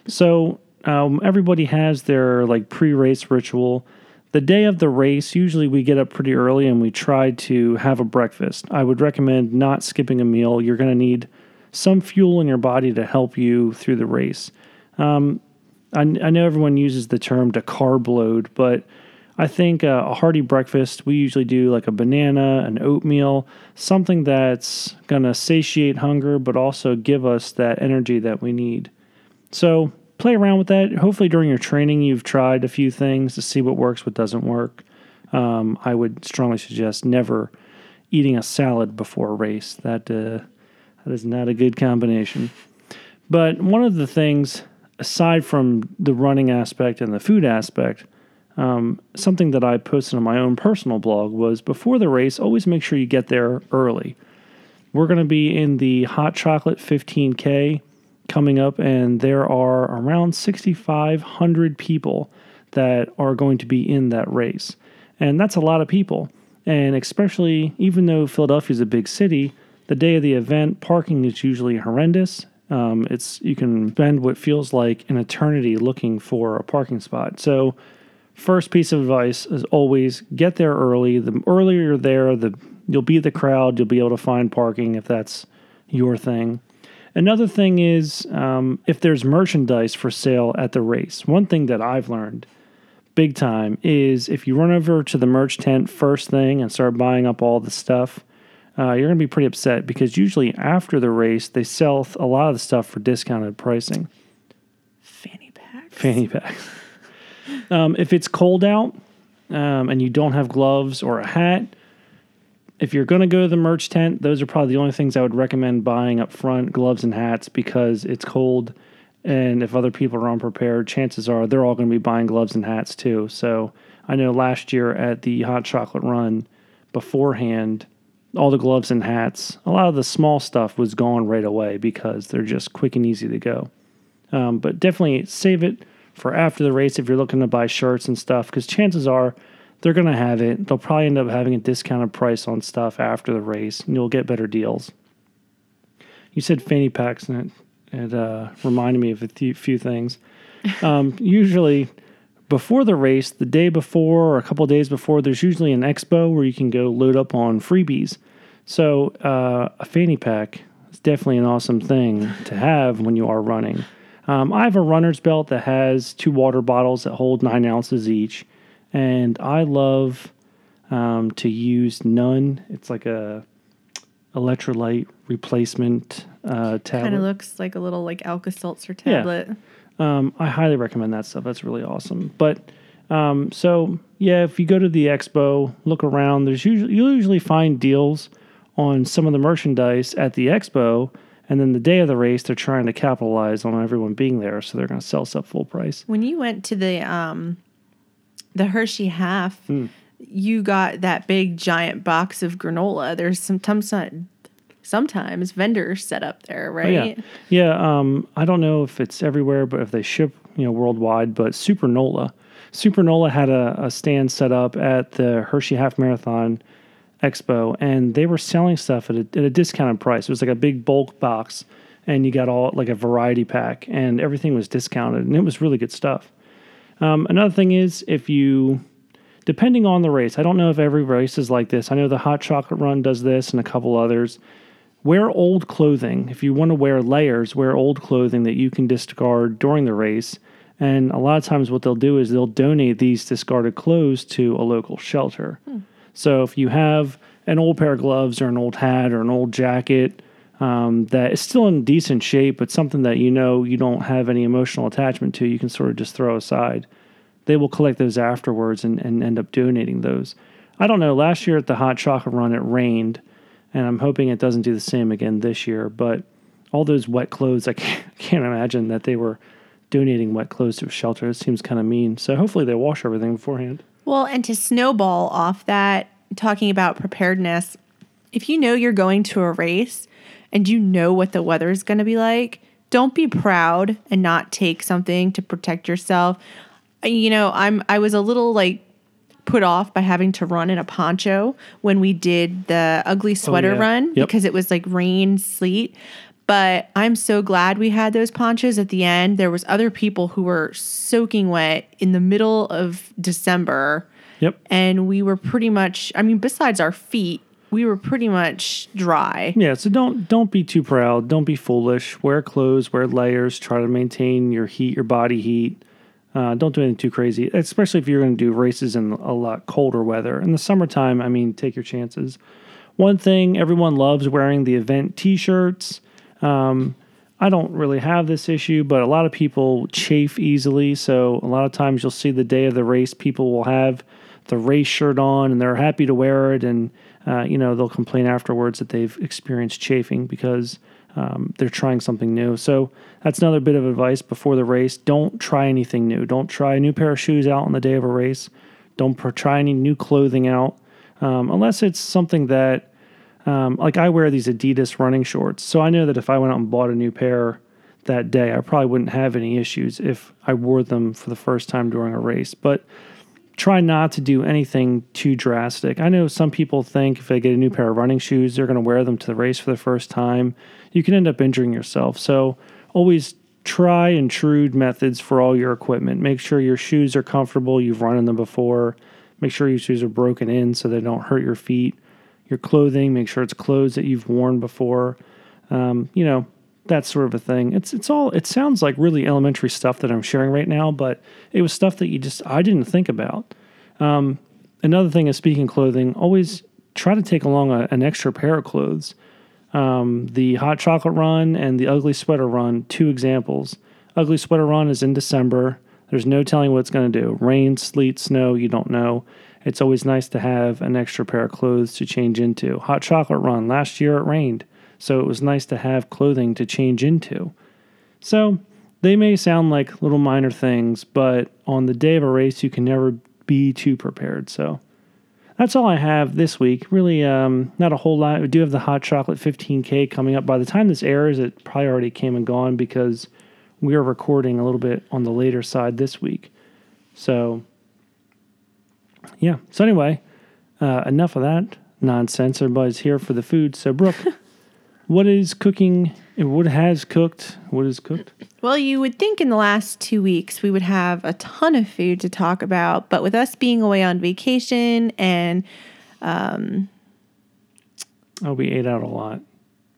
So um, everybody has their like pre-race ritual. The day of the race, usually we get up pretty early and we try to have a breakfast. I would recommend not skipping a meal. You're going to need some fuel in your body to help you through the race. Um, I, I know everyone uses the term to carb load, but I think uh, a hearty breakfast, we usually do like a banana, an oatmeal, something that's going to satiate hunger, but also give us that energy that we need. So play around with that. Hopefully, during your training, you've tried a few things to see what works, what doesn't work. Um, I would strongly suggest never eating a salad before a race. That uh, that is not a good combination. But one of the things, aside from the running aspect and the food aspect, um, something that I posted on my own personal blog was before the race, always make sure you get there early. We're going to be in the Hot Chocolate 15K coming up, and there are around 6,500 people that are going to be in that race. And that's a lot of people. And especially, even though Philadelphia is a big city, the day of the event, parking is usually horrendous. Um, it's you can spend what feels like an eternity looking for a parking spot. So, first piece of advice is always get there early. The earlier you're there, the you'll be the crowd. You'll be able to find parking if that's your thing. Another thing is um, if there's merchandise for sale at the race. One thing that I've learned big time is if you run over to the merch tent first thing and start buying up all the stuff, uh, you're going to be pretty upset because usually after the race, they sell a lot of the stuff for discounted pricing. Fanny packs. Fanny packs. um, if it's cold out um, and you don't have gloves or a hat, if you're going to go to the merch tent, those are probably the only things I would recommend buying up front gloves and hats because it's cold. And if other people are unprepared, chances are they're all going to be buying gloves and hats too. So I know last year at the hot chocolate run beforehand, all the gloves and hats, a lot of the small stuff was gone right away because they're just quick and easy to go. Um, but definitely save it for after the race if you're looking to buy shirts and stuff because chances are they're going to have it. They'll probably end up having a discounted price on stuff after the race, and you'll get better deals. You said fanny packs, and it, it uh, reminded me of a few, few things. Um, usually, before the race, the day before or a couple days before, there's usually an expo where you can go load up on freebies. So, uh, a fanny pack is definitely an awesome thing to have when you are running. Um, I have a runner's belt that has two water bottles that hold nine ounces each and I love um, to use Nuun. It's like a electrolyte replacement uh, tablet. Kind of looks like a little like Alka Seltzer tablet. Um, I highly recommend that stuff. That's really awesome. But um, so yeah, if you go to the expo, look around. There's usually you'll usually find deals on some of the merchandise at the expo. And then the day of the race, they're trying to capitalize on everyone being there, so they're going to sell stuff full price. When you went to the um, the Hershey half, Hmm. you got that big giant box of granola. There's sometimes sometimes vendors set up there, Oh, yeah, right? yeah. Um, I don't know if it's everywhere, but if they ship, you know, worldwide. But Supernola, Supernola had a, a stand set up at the Hershey Half Marathon Expo, and they were selling stuff at a, at a discounted price. It was like a big bulk box, and you got all like a variety pack, and everything was discounted, and it was really good stuff. Um, another thing is if you, depending on the race, I don't know if every race is like this. I know the Hot Chocolate Run does this, and a couple others wear old clothing. If you want to wear layers, wear old clothing that you can discard during the race. And a lot of times, what they'll do is they'll donate these discarded clothes to a local shelter. So if you have an old pair of gloves or an old hat or an old jacket um, that is still in decent shape, but something that you know you don't have any emotional attachment to, you can sort of just throw aside. They will collect those afterwards and, and end up donating those. I don't know. Last year at the Hot Chocolate Run, it rained and I'm hoping it doesn't do the same again this year. But all those wet clothes, I can't, can't imagine that they were donating wet clothes to a shelter. It seems kind of mean. So hopefully they wash everything beforehand. Well, and to snowball off that, talking about preparedness, if you know you're going to a race and you know what the weather is going to be like, don't be proud and not take something to protect yourself. You know, I'm I was a little like put off by having to run in a poncho when we did the ugly oh, sweater yeah. run Yep. because it was like rain, sleet. But I'm so glad we had those ponchos at the end. There was other people who were soaking wet in the middle of December Yep. and we were pretty much I mean besides our feet, we were pretty much dry. Yeah, so don't don't be too proud. Don't be foolish. Wear clothes, wear layers. Try to maintain your heat, your body heat. Uh, don't do anything too crazy, especially if you're going to do races in a lot colder weather. In the summertime, I mean, take your chances. One thing everyone loves wearing the event t shirts. Um, I don't really have this issue, but a lot of people chafe easily. So a lot of times you'll see the day of the race, people will have the race shirt on and they're happy to wear it. And, uh, you know, they'll complain afterwards that they've experienced chafing because um, they're trying something new. So that's another bit of advice before the race. Don't try anything new. Don't try a new pair of shoes out on the day of a race. Don't try any new clothing out um, unless it's something that, um, like I wear these Adidas running shorts. So I know that if I went out and bought a new pair that day, I probably wouldn't have any issues if I wore them for the first time during a race. But try not to do anything too drastic. I know some people think if they get a new pair of running shoes, they're going to wear them to the race for the first time. You can end up injuring yourself. So always try and true methods for all your equipment. Make sure your shoes are comfortable, you've run in them before. Make sure your shoes are broken in so they don't hurt your feet. Your clothing, make sure it's clothes that you've worn before. Um, you know, that sort of a thing. It's it's all it sounds like really elementary stuff that I'm sharing right now, but it was stuff that you just I didn't think about. Um, another thing is speaking clothing, always try to take along a, an extra pair of clothes. Um, the hot chocolate run and the ugly sweater run, two examples. Ugly sweater run is in December. There's no telling what it's going to do. Rain, sleet, snow, you don't know. It's always nice to have an extra pair of clothes to change into. Hot chocolate run, last year it rained so it was nice to have clothing to change into. So they may sound like little minor things, but on the day of a race, you can never be too prepared. So that's all I have this week. Really, um, not a whole lot. We do have the hot chocolate 15K coming up. By the time this airs, it probably already came and gone because we are recording a little bit on the later side this week. So, yeah. So, anyway, uh, enough of that nonsense. Everybody's here for the food. So, Brooke. What is cooking? What has cooked? What is cooked? Well, you would think in the last two weeks we would have a ton of food to talk about, but with us being away on vacation and, um, oh, we ate out a lot.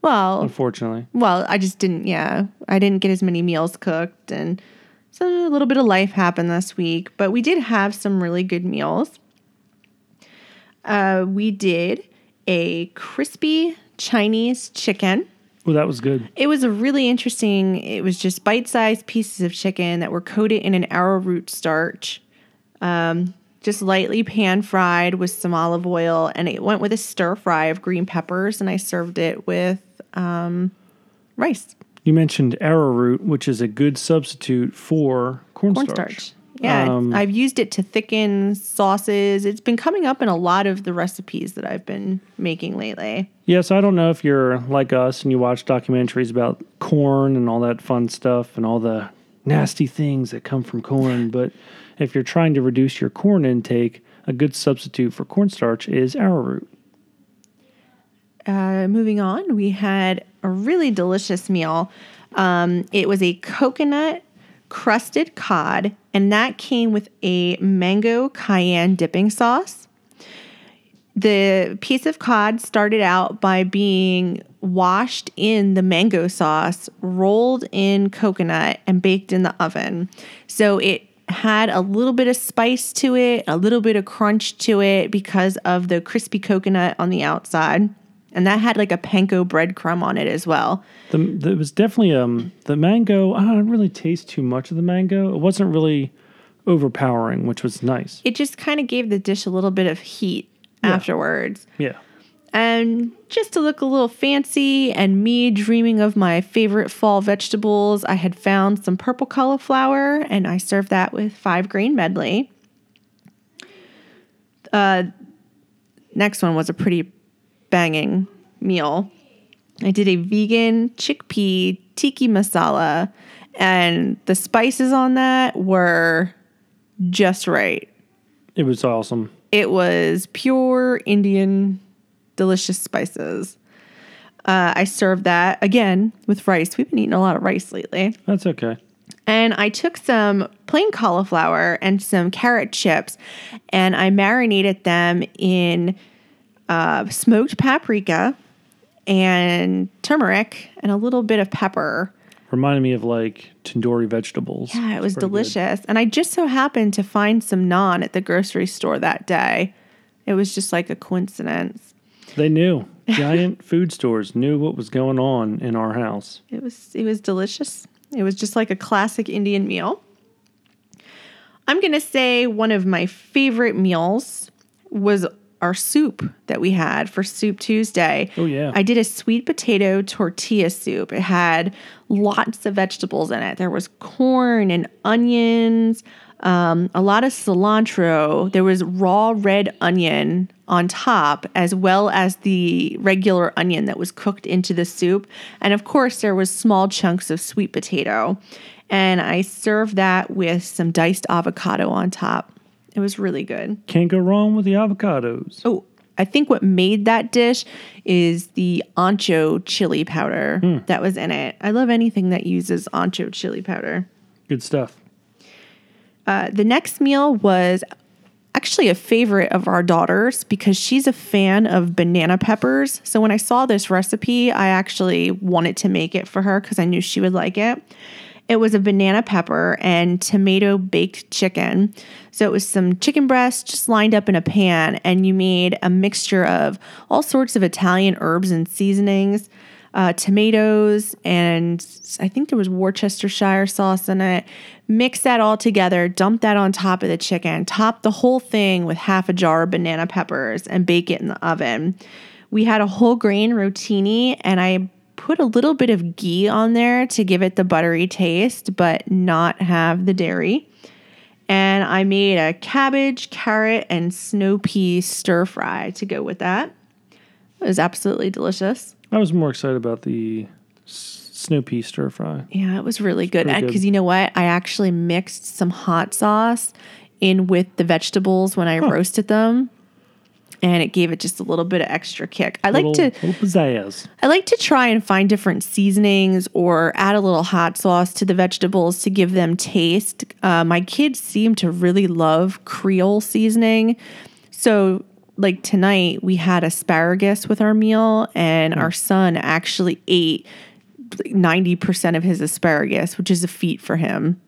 Well, unfortunately. Well, I just didn't. Yeah, I didn't get as many meals cooked, and so a little bit of life happened this week. But we did have some really good meals. Uh, we did a crispy Chinese chicken. Well, that was good. It was a really interesting. It was just bite-sized pieces of chicken that were coated in an arrowroot starch, um, just lightly pan fried with some olive oil, and it went with a stir fry of green peppers. And I served it with um, rice. You mentioned arrowroot, which is a good substitute for cornstarch. cornstarch. Yeah, um, I've used it to thicken sauces. It's been coming up in a lot of the recipes that I've been making lately. Yeah, so I don't know if you're like us and you watch documentaries about corn and all that fun stuff and all the nasty things that come from corn, but if you're trying to reduce your corn intake, a good substitute for cornstarch is arrowroot. Uh, moving on, we had a really delicious meal. Um, it was a coconut crusted cod, and that came with a mango cayenne dipping sauce. The piece of cod started out by being washed in the mango sauce, rolled in coconut, and baked in the oven. So it had a little bit of spice to it, a little bit of crunch to it because of the crispy coconut on the outside and that had like a panko breadcrumb on it as well. The, the, it was definitely um the mango. I don't really taste too much of the mango. It wasn't really overpowering, which was nice. It just kind of gave the dish a little bit of heat yeah. afterwards. Yeah. And just to look a little fancy and me dreaming of my favorite fall vegetables, I had found some purple cauliflower and I served that with five grain medley. Uh, next one was a pretty banging meal. I did a vegan chickpea tiki masala, and the spices on that were just right. It was awesome. It was pure Indian, delicious spices. Uh, I served that again with rice. We've been eating a lot of rice lately. That's okay. And I took some plain cauliflower and some carrot chips and I marinated them in uh, smoked paprika and turmeric and a little bit of pepper. Reminded me of like tandoori vegetables. Yeah, it was Pretty good. delicious. And I just so happened to find some naan at the grocery store that day. It was just like a coincidence. They knew. Giant food stores knew what was going on in our house. It was it was delicious. It was just like a classic Indian meal. I'm going to say one of my favorite meals was our soup that we had for Soup Tuesday. Oh, yeah. I did a sweet potato tortilla soup. It had lots of vegetables in it. There was corn and onions, um, a lot of cilantro. There was raw red onion on top, as well as the regular onion that was cooked into the soup. And of course, there was small chunks of sweet potato. And I served that with some diced avocado on top. It was really good. Can't go wrong with the avocados. Oh, I think what made that dish is the ancho chili powder that was in it. I love anything that uses ancho chili powder. Good stuff. Uh, the next meal was actually a favorite of our daughters because she's a fan of banana peppers. So when I saw this recipe, I actually wanted to make it for her because I knew she would like it. It was a banana pepper and tomato baked chicken. So it was some chicken breast just lined up in a pan, and you made a mixture of all sorts of Italian herbs and seasonings, uh, tomatoes, and I think there was Worcestershire sauce in it. Mix that all together, dump that on top of the chicken, top the whole thing with half a jar of banana peppers, and bake it in the oven. We had a whole grain rotini, and I put a little bit of ghee on there to give it the buttery taste, but not have the dairy. And I made a cabbage, carrot, and snow pea stir fry to go with that. It was absolutely delicious. I was more excited about the snow pea stir fry. Yeah, it was really good. Because you know what? I actually mixed some hot sauce in with the vegetables when I roasted them. And it gave it just a little bit of extra kick. I like to pizzazz. I like to try and find different seasonings or add a little hot sauce to the vegetables to give them taste. Uh, my kids seem to really love Creole seasoning. So, like tonight, we had asparagus with our meal, and our son actually ate 90% of his asparagus, which is a feat for him.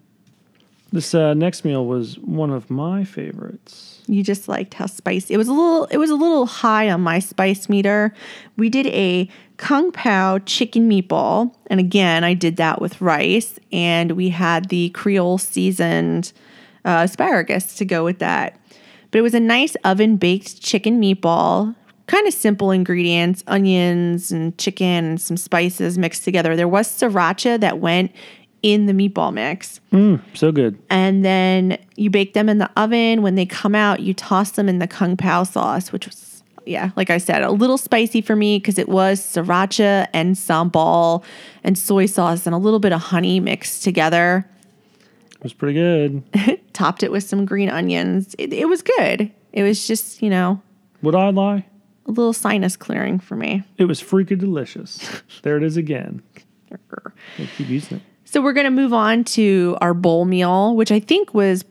This uh, next meal was one of my favorites. You just liked how spicy. It was a little it was a little high on my spice meter. We did a kung pao chicken meatball, and again, I did that with rice and we had the Creole seasoned uh, asparagus to go with that. But it was a nice oven baked chicken meatball, kind of simple ingredients, onions and chicken and some spices mixed together. There was sriracha that went in the meatball mix mm, So good. and then you bake them in the oven. When they come out, you toss them in the kung pao sauce, which was yeah, like I said, a little spicy for me because it was sriracha and sambal and soy sauce and a little bit of honey mixed together. It was pretty good. Topped it with some green onions. It, it was good. It was just you know Would I lie? a little sinus clearing for me. It was freaking delicious. there it is again. I keep using it. So we're gonna move on to our bowl meal, which I think was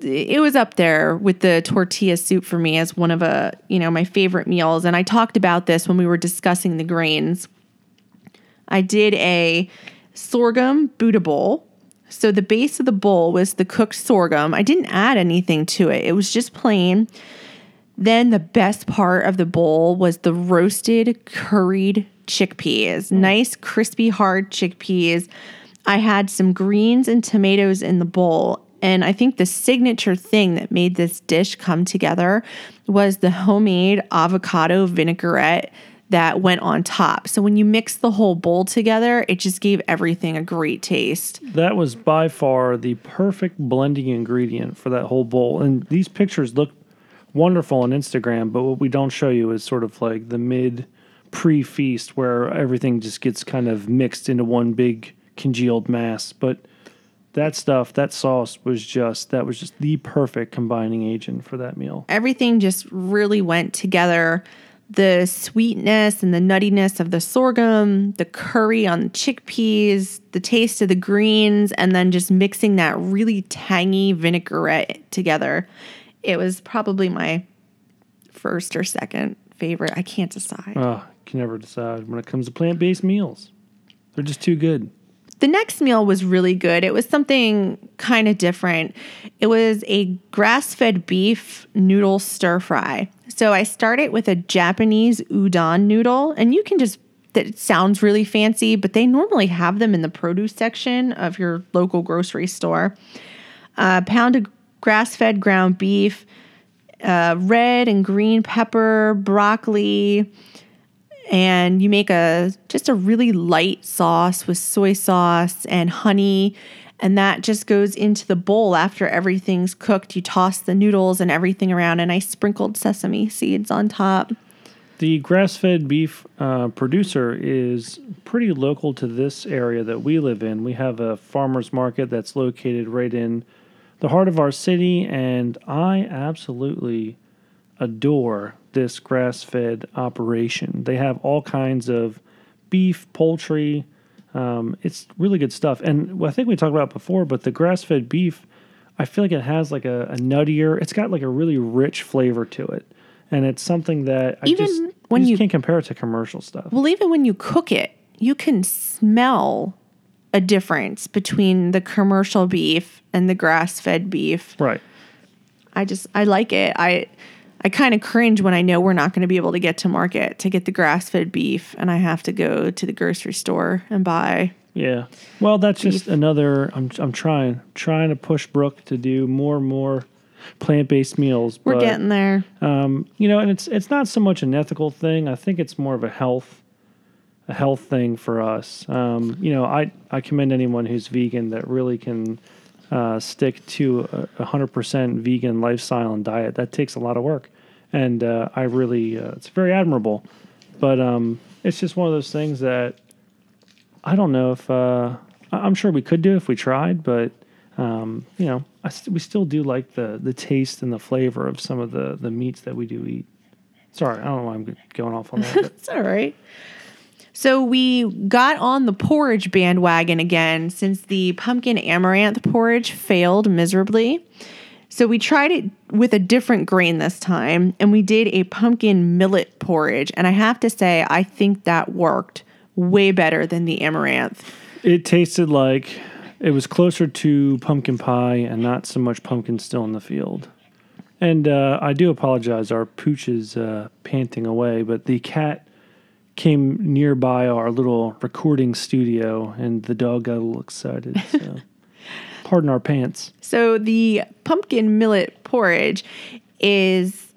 it was up there with the tortilla soup for me as one of a you know my favorite meals. And I talked about this when we were discussing the grains. I did a sorghum Buddha bowl. So the base of the bowl was the cooked sorghum. I didn't add anything to it. It was just plain. Then the best part of the bowl was the roasted curried chickpeas. Mm. Nice crispy hard chickpeas. I had some greens and tomatoes in the bowl. And I think the signature thing that made this dish come together was the homemade avocado vinaigrette that went on top. So when you mix the whole bowl together, it just gave everything a great taste. That was by far the perfect blending ingredient for that whole bowl. And these pictures look wonderful on Instagram, but what we don't show you is sort of like the mid pre feast where everything just gets kind of mixed into one big congealed mass. But that stuff, that sauce was just that was just the perfect combining agent for that meal. everything just really went together. The sweetness and the nuttiness of the sorghum, the curry on the chickpeas, the taste of the greens, and then just mixing that really tangy vinaigrette together. It was probably my first or second favorite. I can't decide. Oh, can never decide when it comes to plant based meals. They're just too good. The next meal was really good. It was something kind of different. It was a grass fed beef noodle stir fry. So I started with a Japanese udon noodle, and you can just, that sounds really fancy, but they normally have them in the produce section of your local grocery store. A pound of grass fed ground beef, uh, red and green pepper, broccoli, and you make a just a really light sauce with soy sauce and honey. And that just goes into the bowl after everything's cooked. You toss the noodles and everything around and i sprinkled sesame seeds on top. The grass fed beef uh, producer is pretty local to this area that we live in. We have a farmer's market that's located right in the heart of our city, and I absolutely adore this grass fed operation. They have all kinds of beef, poultry. Um, it's really good stuff. And I think we talked about it before, but the grass fed beef, I feel like it has like a, a nuttier, it's got like a really rich flavor to it. And it's something that I Even just, when you just you- can't compare it to commercial stuff. well even when you cook it you can smell a difference between the commercial beef and the grass-fed beef Right. I just I like it. I I kind of cringe when I know we're not going to be able to get to market to get the grass-fed beef and I have to go to the grocery store and buy. Yeah. Well, that's just another. I'm I'm trying trying to push Brooke to do more and more plant based meals. We're but, getting there. um, you know, and it's it's not so much an ethical thing. I think it's more of a health a health thing for us. Um, you know, I I commend anyone who's vegan that really can uh, stick to a hundred percent vegan lifestyle and diet. That takes a lot of work, and uh, I really uh, it's very admirable. But um, it's just one of those things that I don't know if uh, I'm sure we could do if we tried, but um, you know, st- we still do like the the taste and the flavor of some of the the meats that we do eat. Sorry, I don't know why I'm going off on that. It's all right. So we got on the porridge bandwagon again since the pumpkin amaranth porridge failed miserably. So we tried it with a different grain this time and we did a pumpkin millet porridge. And I have to say, I think that worked way better than the amaranth. it tasted like it was closer to pumpkin pie and not so much pumpkin still in the field. And uh, I do apologize. Our pooch is uh, panting away, but the cat came nearby our little recording studio, and the dog got a little excited. So, pardon our pants. So the pumpkin millet porridge is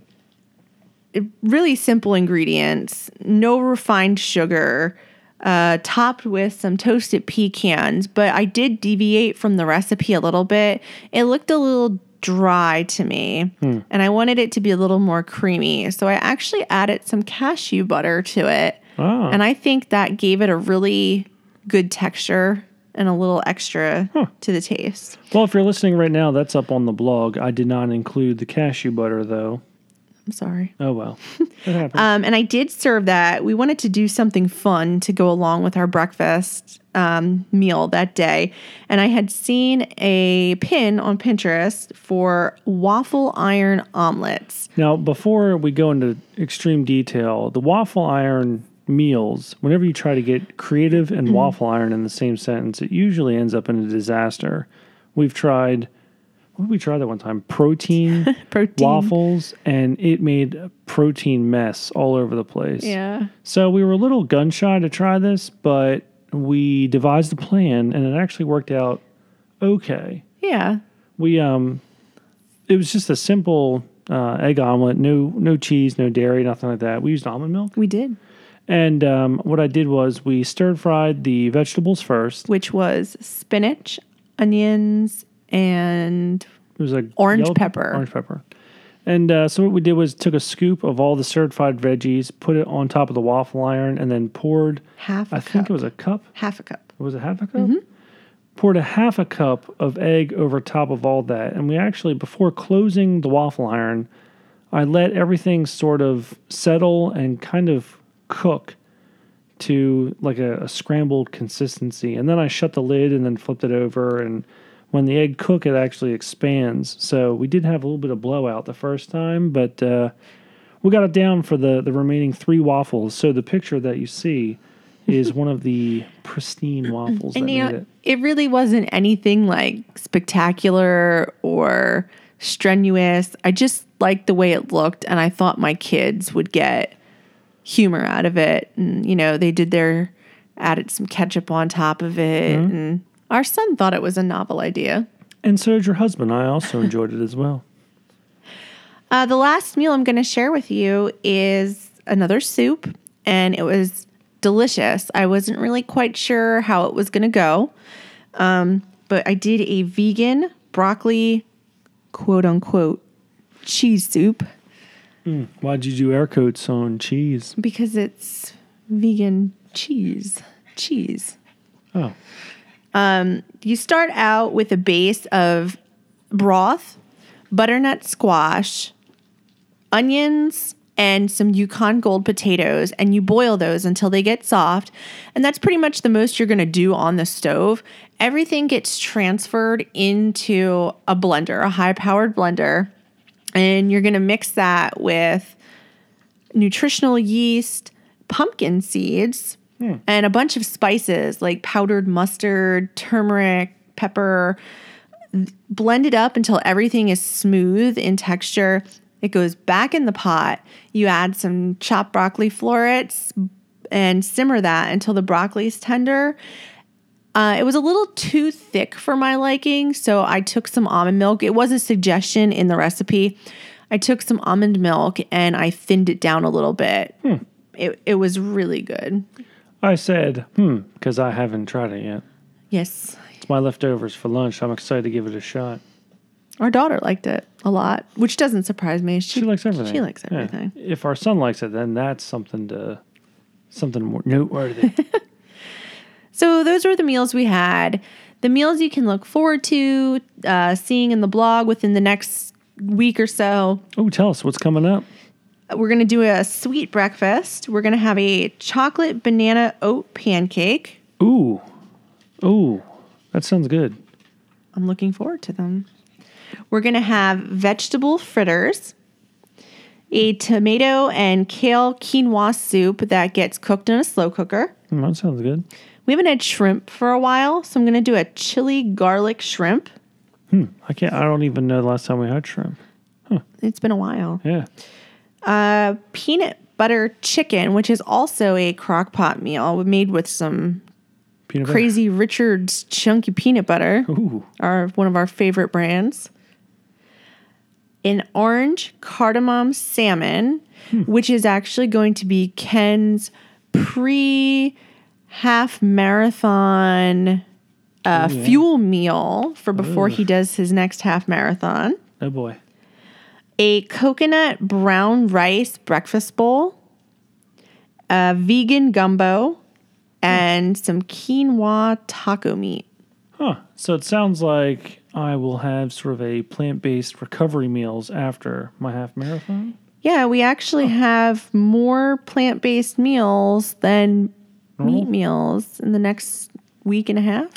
really simple ingredients, no refined sugar, uh, topped with some toasted pecans. But I did deviate from the recipe a little bit. It looked a little dry to me, and I wanted it to be a little more creamy. So I actually added some cashew butter to it. Ah, And I think that gave it a really good texture and a little extra to the taste. well, if you're listening right now, that's up on the blog. I did not include the cashew butter, though. I'm sorry. Oh well. Um, and I did serve that. We wanted to do something fun to go along with our breakfast um, meal that day. And I had seen a pin on Pinterest for waffle iron omelets. Now, before we go into extreme detail, the waffle iron meals, whenever you try to get creative and waffle iron in the same sentence, it usually ends up in a disaster. We've tried, what did we try that one time? Protein, Protein. waffles, and it made a protein mess all over the place. Yeah. So we were a little gun shy to try this, but we devised a plan and it actually worked out okay Yeah. we um it was just a simple uh, egg omelet no no cheese no dairy nothing like that we used almond milk We did, and um, what i did was we stir fried the vegetables first which was spinach, onions, and it was like Orange yellow pepper. orange pepper and uh, so what we did was took a scoop of all the stir fried veggies put it on top of the waffle iron and then poured half a i cup. think it was a cup half a cup. was it half a cup poured a half a cup of egg over top of all that and we actually before closing the waffle iron i let everything sort of settle and kind of cook to like a, a scrambled consistency and then i shut the lid and then flipped it over and when the egg cook it actually expands so we did have a little bit of blowout the first time but uh, we got it down for the the remaining three waffles so the picture that you see is one of the pristine waffles that And you made know, it. it really wasn't anything like spectacular or strenuous. I just liked the way it looked, and I thought my kids would get humor out of it. And you know, they did their added some ketchup on top of it, and our son thought it was a novel idea. And so did your husband. I also enjoyed it as well. Uh, the last meal I'm going to share with you is another soup, and it was delicious. I wasn't really quite sure how it was going to go, um, but I did a vegan broccoli, quote unquote, cheese soup Mm, why'd you do air quotes on cheese? because it's vegan cheese. Cheese. Oh, um, You start out with a base of broth, butternut squash, onions, and some Yukon Gold potatoes, and you boil those until they get soft. And that's pretty much the most you're gonna do on the stove. Everything gets transferred into a blender, a high powered blender, and you're gonna mix that with nutritional yeast, pumpkin seeds, hmm. and a bunch of spices like powdered mustard, turmeric, pepper. Blend it up until everything is smooth in texture. It goes back in the pot. You add some chopped broccoli florets and simmer that until the broccoli is tender. Uh, it was a little too thick for my liking, so I took some almond milk. It was a suggestion in the recipe. I took some almond milk and I thinned it down a little bit. It, it was really good. I said, hmm, because I haven't tried it yet. Yes. It's my leftovers for lunch. I'm excited to give it a shot. Our daughter liked it a lot, which doesn't surprise me. She likes everything. She likes Yeah. everything. If our son likes it, then that's something to something more noteworthy. So those were the meals we had. The meals you can look forward to uh, seeing in the blog within the next week or so. oh, tell us what's coming up. We're going to do a sweet breakfast. We're going to have a chocolate banana oat pancake. Ooh, ooh, that sounds good. I'm looking forward to them. We're going to have vegetable fritters, a tomato and kale quinoa soup that gets cooked in a slow cooker. Mm, that sounds good. We haven't had shrimp for a while, so I'm going to do a chili garlic shrimp. Hmm. I can't. I don't even know the last time we had shrimp. It's been a while. Yeah. Uh, peanut butter chicken, which is also a crock pot meal made with some Peanut butter. crazy Richard's chunky peanut butter, Ooh. our one of our favorite brands. An orange cardamom salmon, which is actually going to be Ken's pre half marathon uh, fuel meal for before he does his next half marathon. Oh boy. a coconut brown rice breakfast bowl, a vegan gumbo, and some quinoa taco meat. Huh. So it sounds like I will have sort of a plant-based recovery meals after my half marathon. Yeah, we actually have more plant based meals than meat meals in the next week and a half.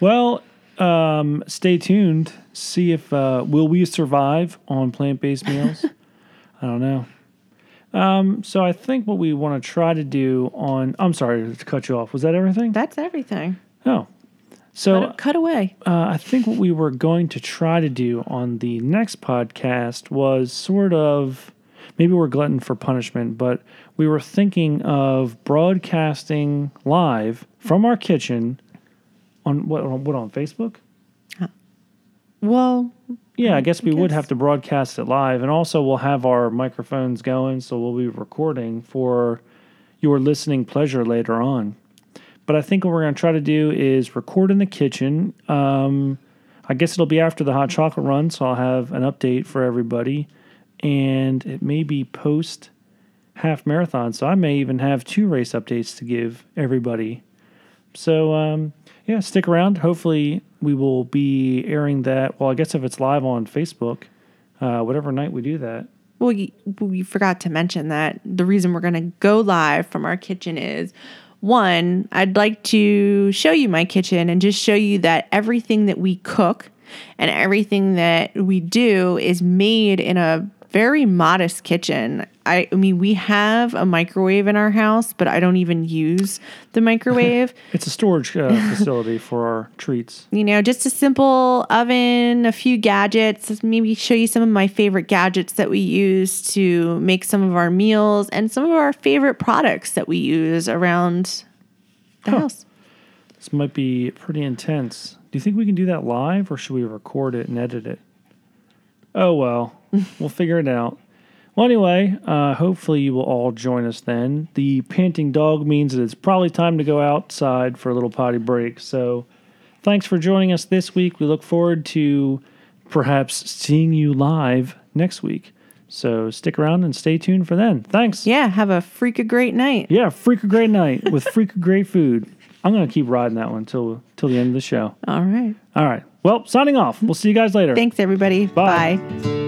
Well, um, stay tuned. See if uh, will we survive on plant-based meals. I don't know. Um, so I think what we want to try to do on. I'm sorry to cut you off. Was that everything? That's everything. Oh. So Cut, cut away. uh, I think what we were going to try to do on the next podcast was sort of maybe we're glutton for punishment, but we were thinking of broadcasting live from our kitchen on what on, what on Facebook. Well, Yeah, I guess we would have to broadcast it live, and also we'll have our microphones going, so we'll be recording for your listening pleasure later on. But I think what we're going to try to do is record in the kitchen. Um, I guess it'll be after the hot chocolate run, so I'll have an update for everybody, and it may be post half marathon, so I may even have two race updates to give everybody. So um, yeah, stick around. Hopefully, we will be airing that. Well, I guess if it's live on Facebook, uh, whatever night we do that. Well, we forgot to mention that the reason we're going to go live from our kitchen is one, I'd like to show you my kitchen and just show you that everything that we cook and everything that we do is made in a very modest kitchen. I, I mean, we have a microwave in our house, but I don't even use the microwave. It's a storage uh, facility for our treats. you know, just a simple oven, a few gadgets, maybe show you some of my favorite gadgets that we use to make some of our meals and some of our favorite products that we use around the house. This might be pretty intense. Do you think we can do that live or should we record it and edit it? Oh, well, we'll figure it out. Well, anyway, uh, hopefully you will all join us then. The panting dog means that it's probably time to go outside for a little potty break. So thanks for joining us this week. We look forward to perhaps seeing you live next week. So stick around and stay tuned for then. Thanks. Yeah, have a freak a great night. Yeah, freak a great night with freak a great food. I'm gonna keep riding that one till till the end of the show. All right. All right. Well, signing off. We'll see you guys later. Thanks, everybody. Bye. Bye.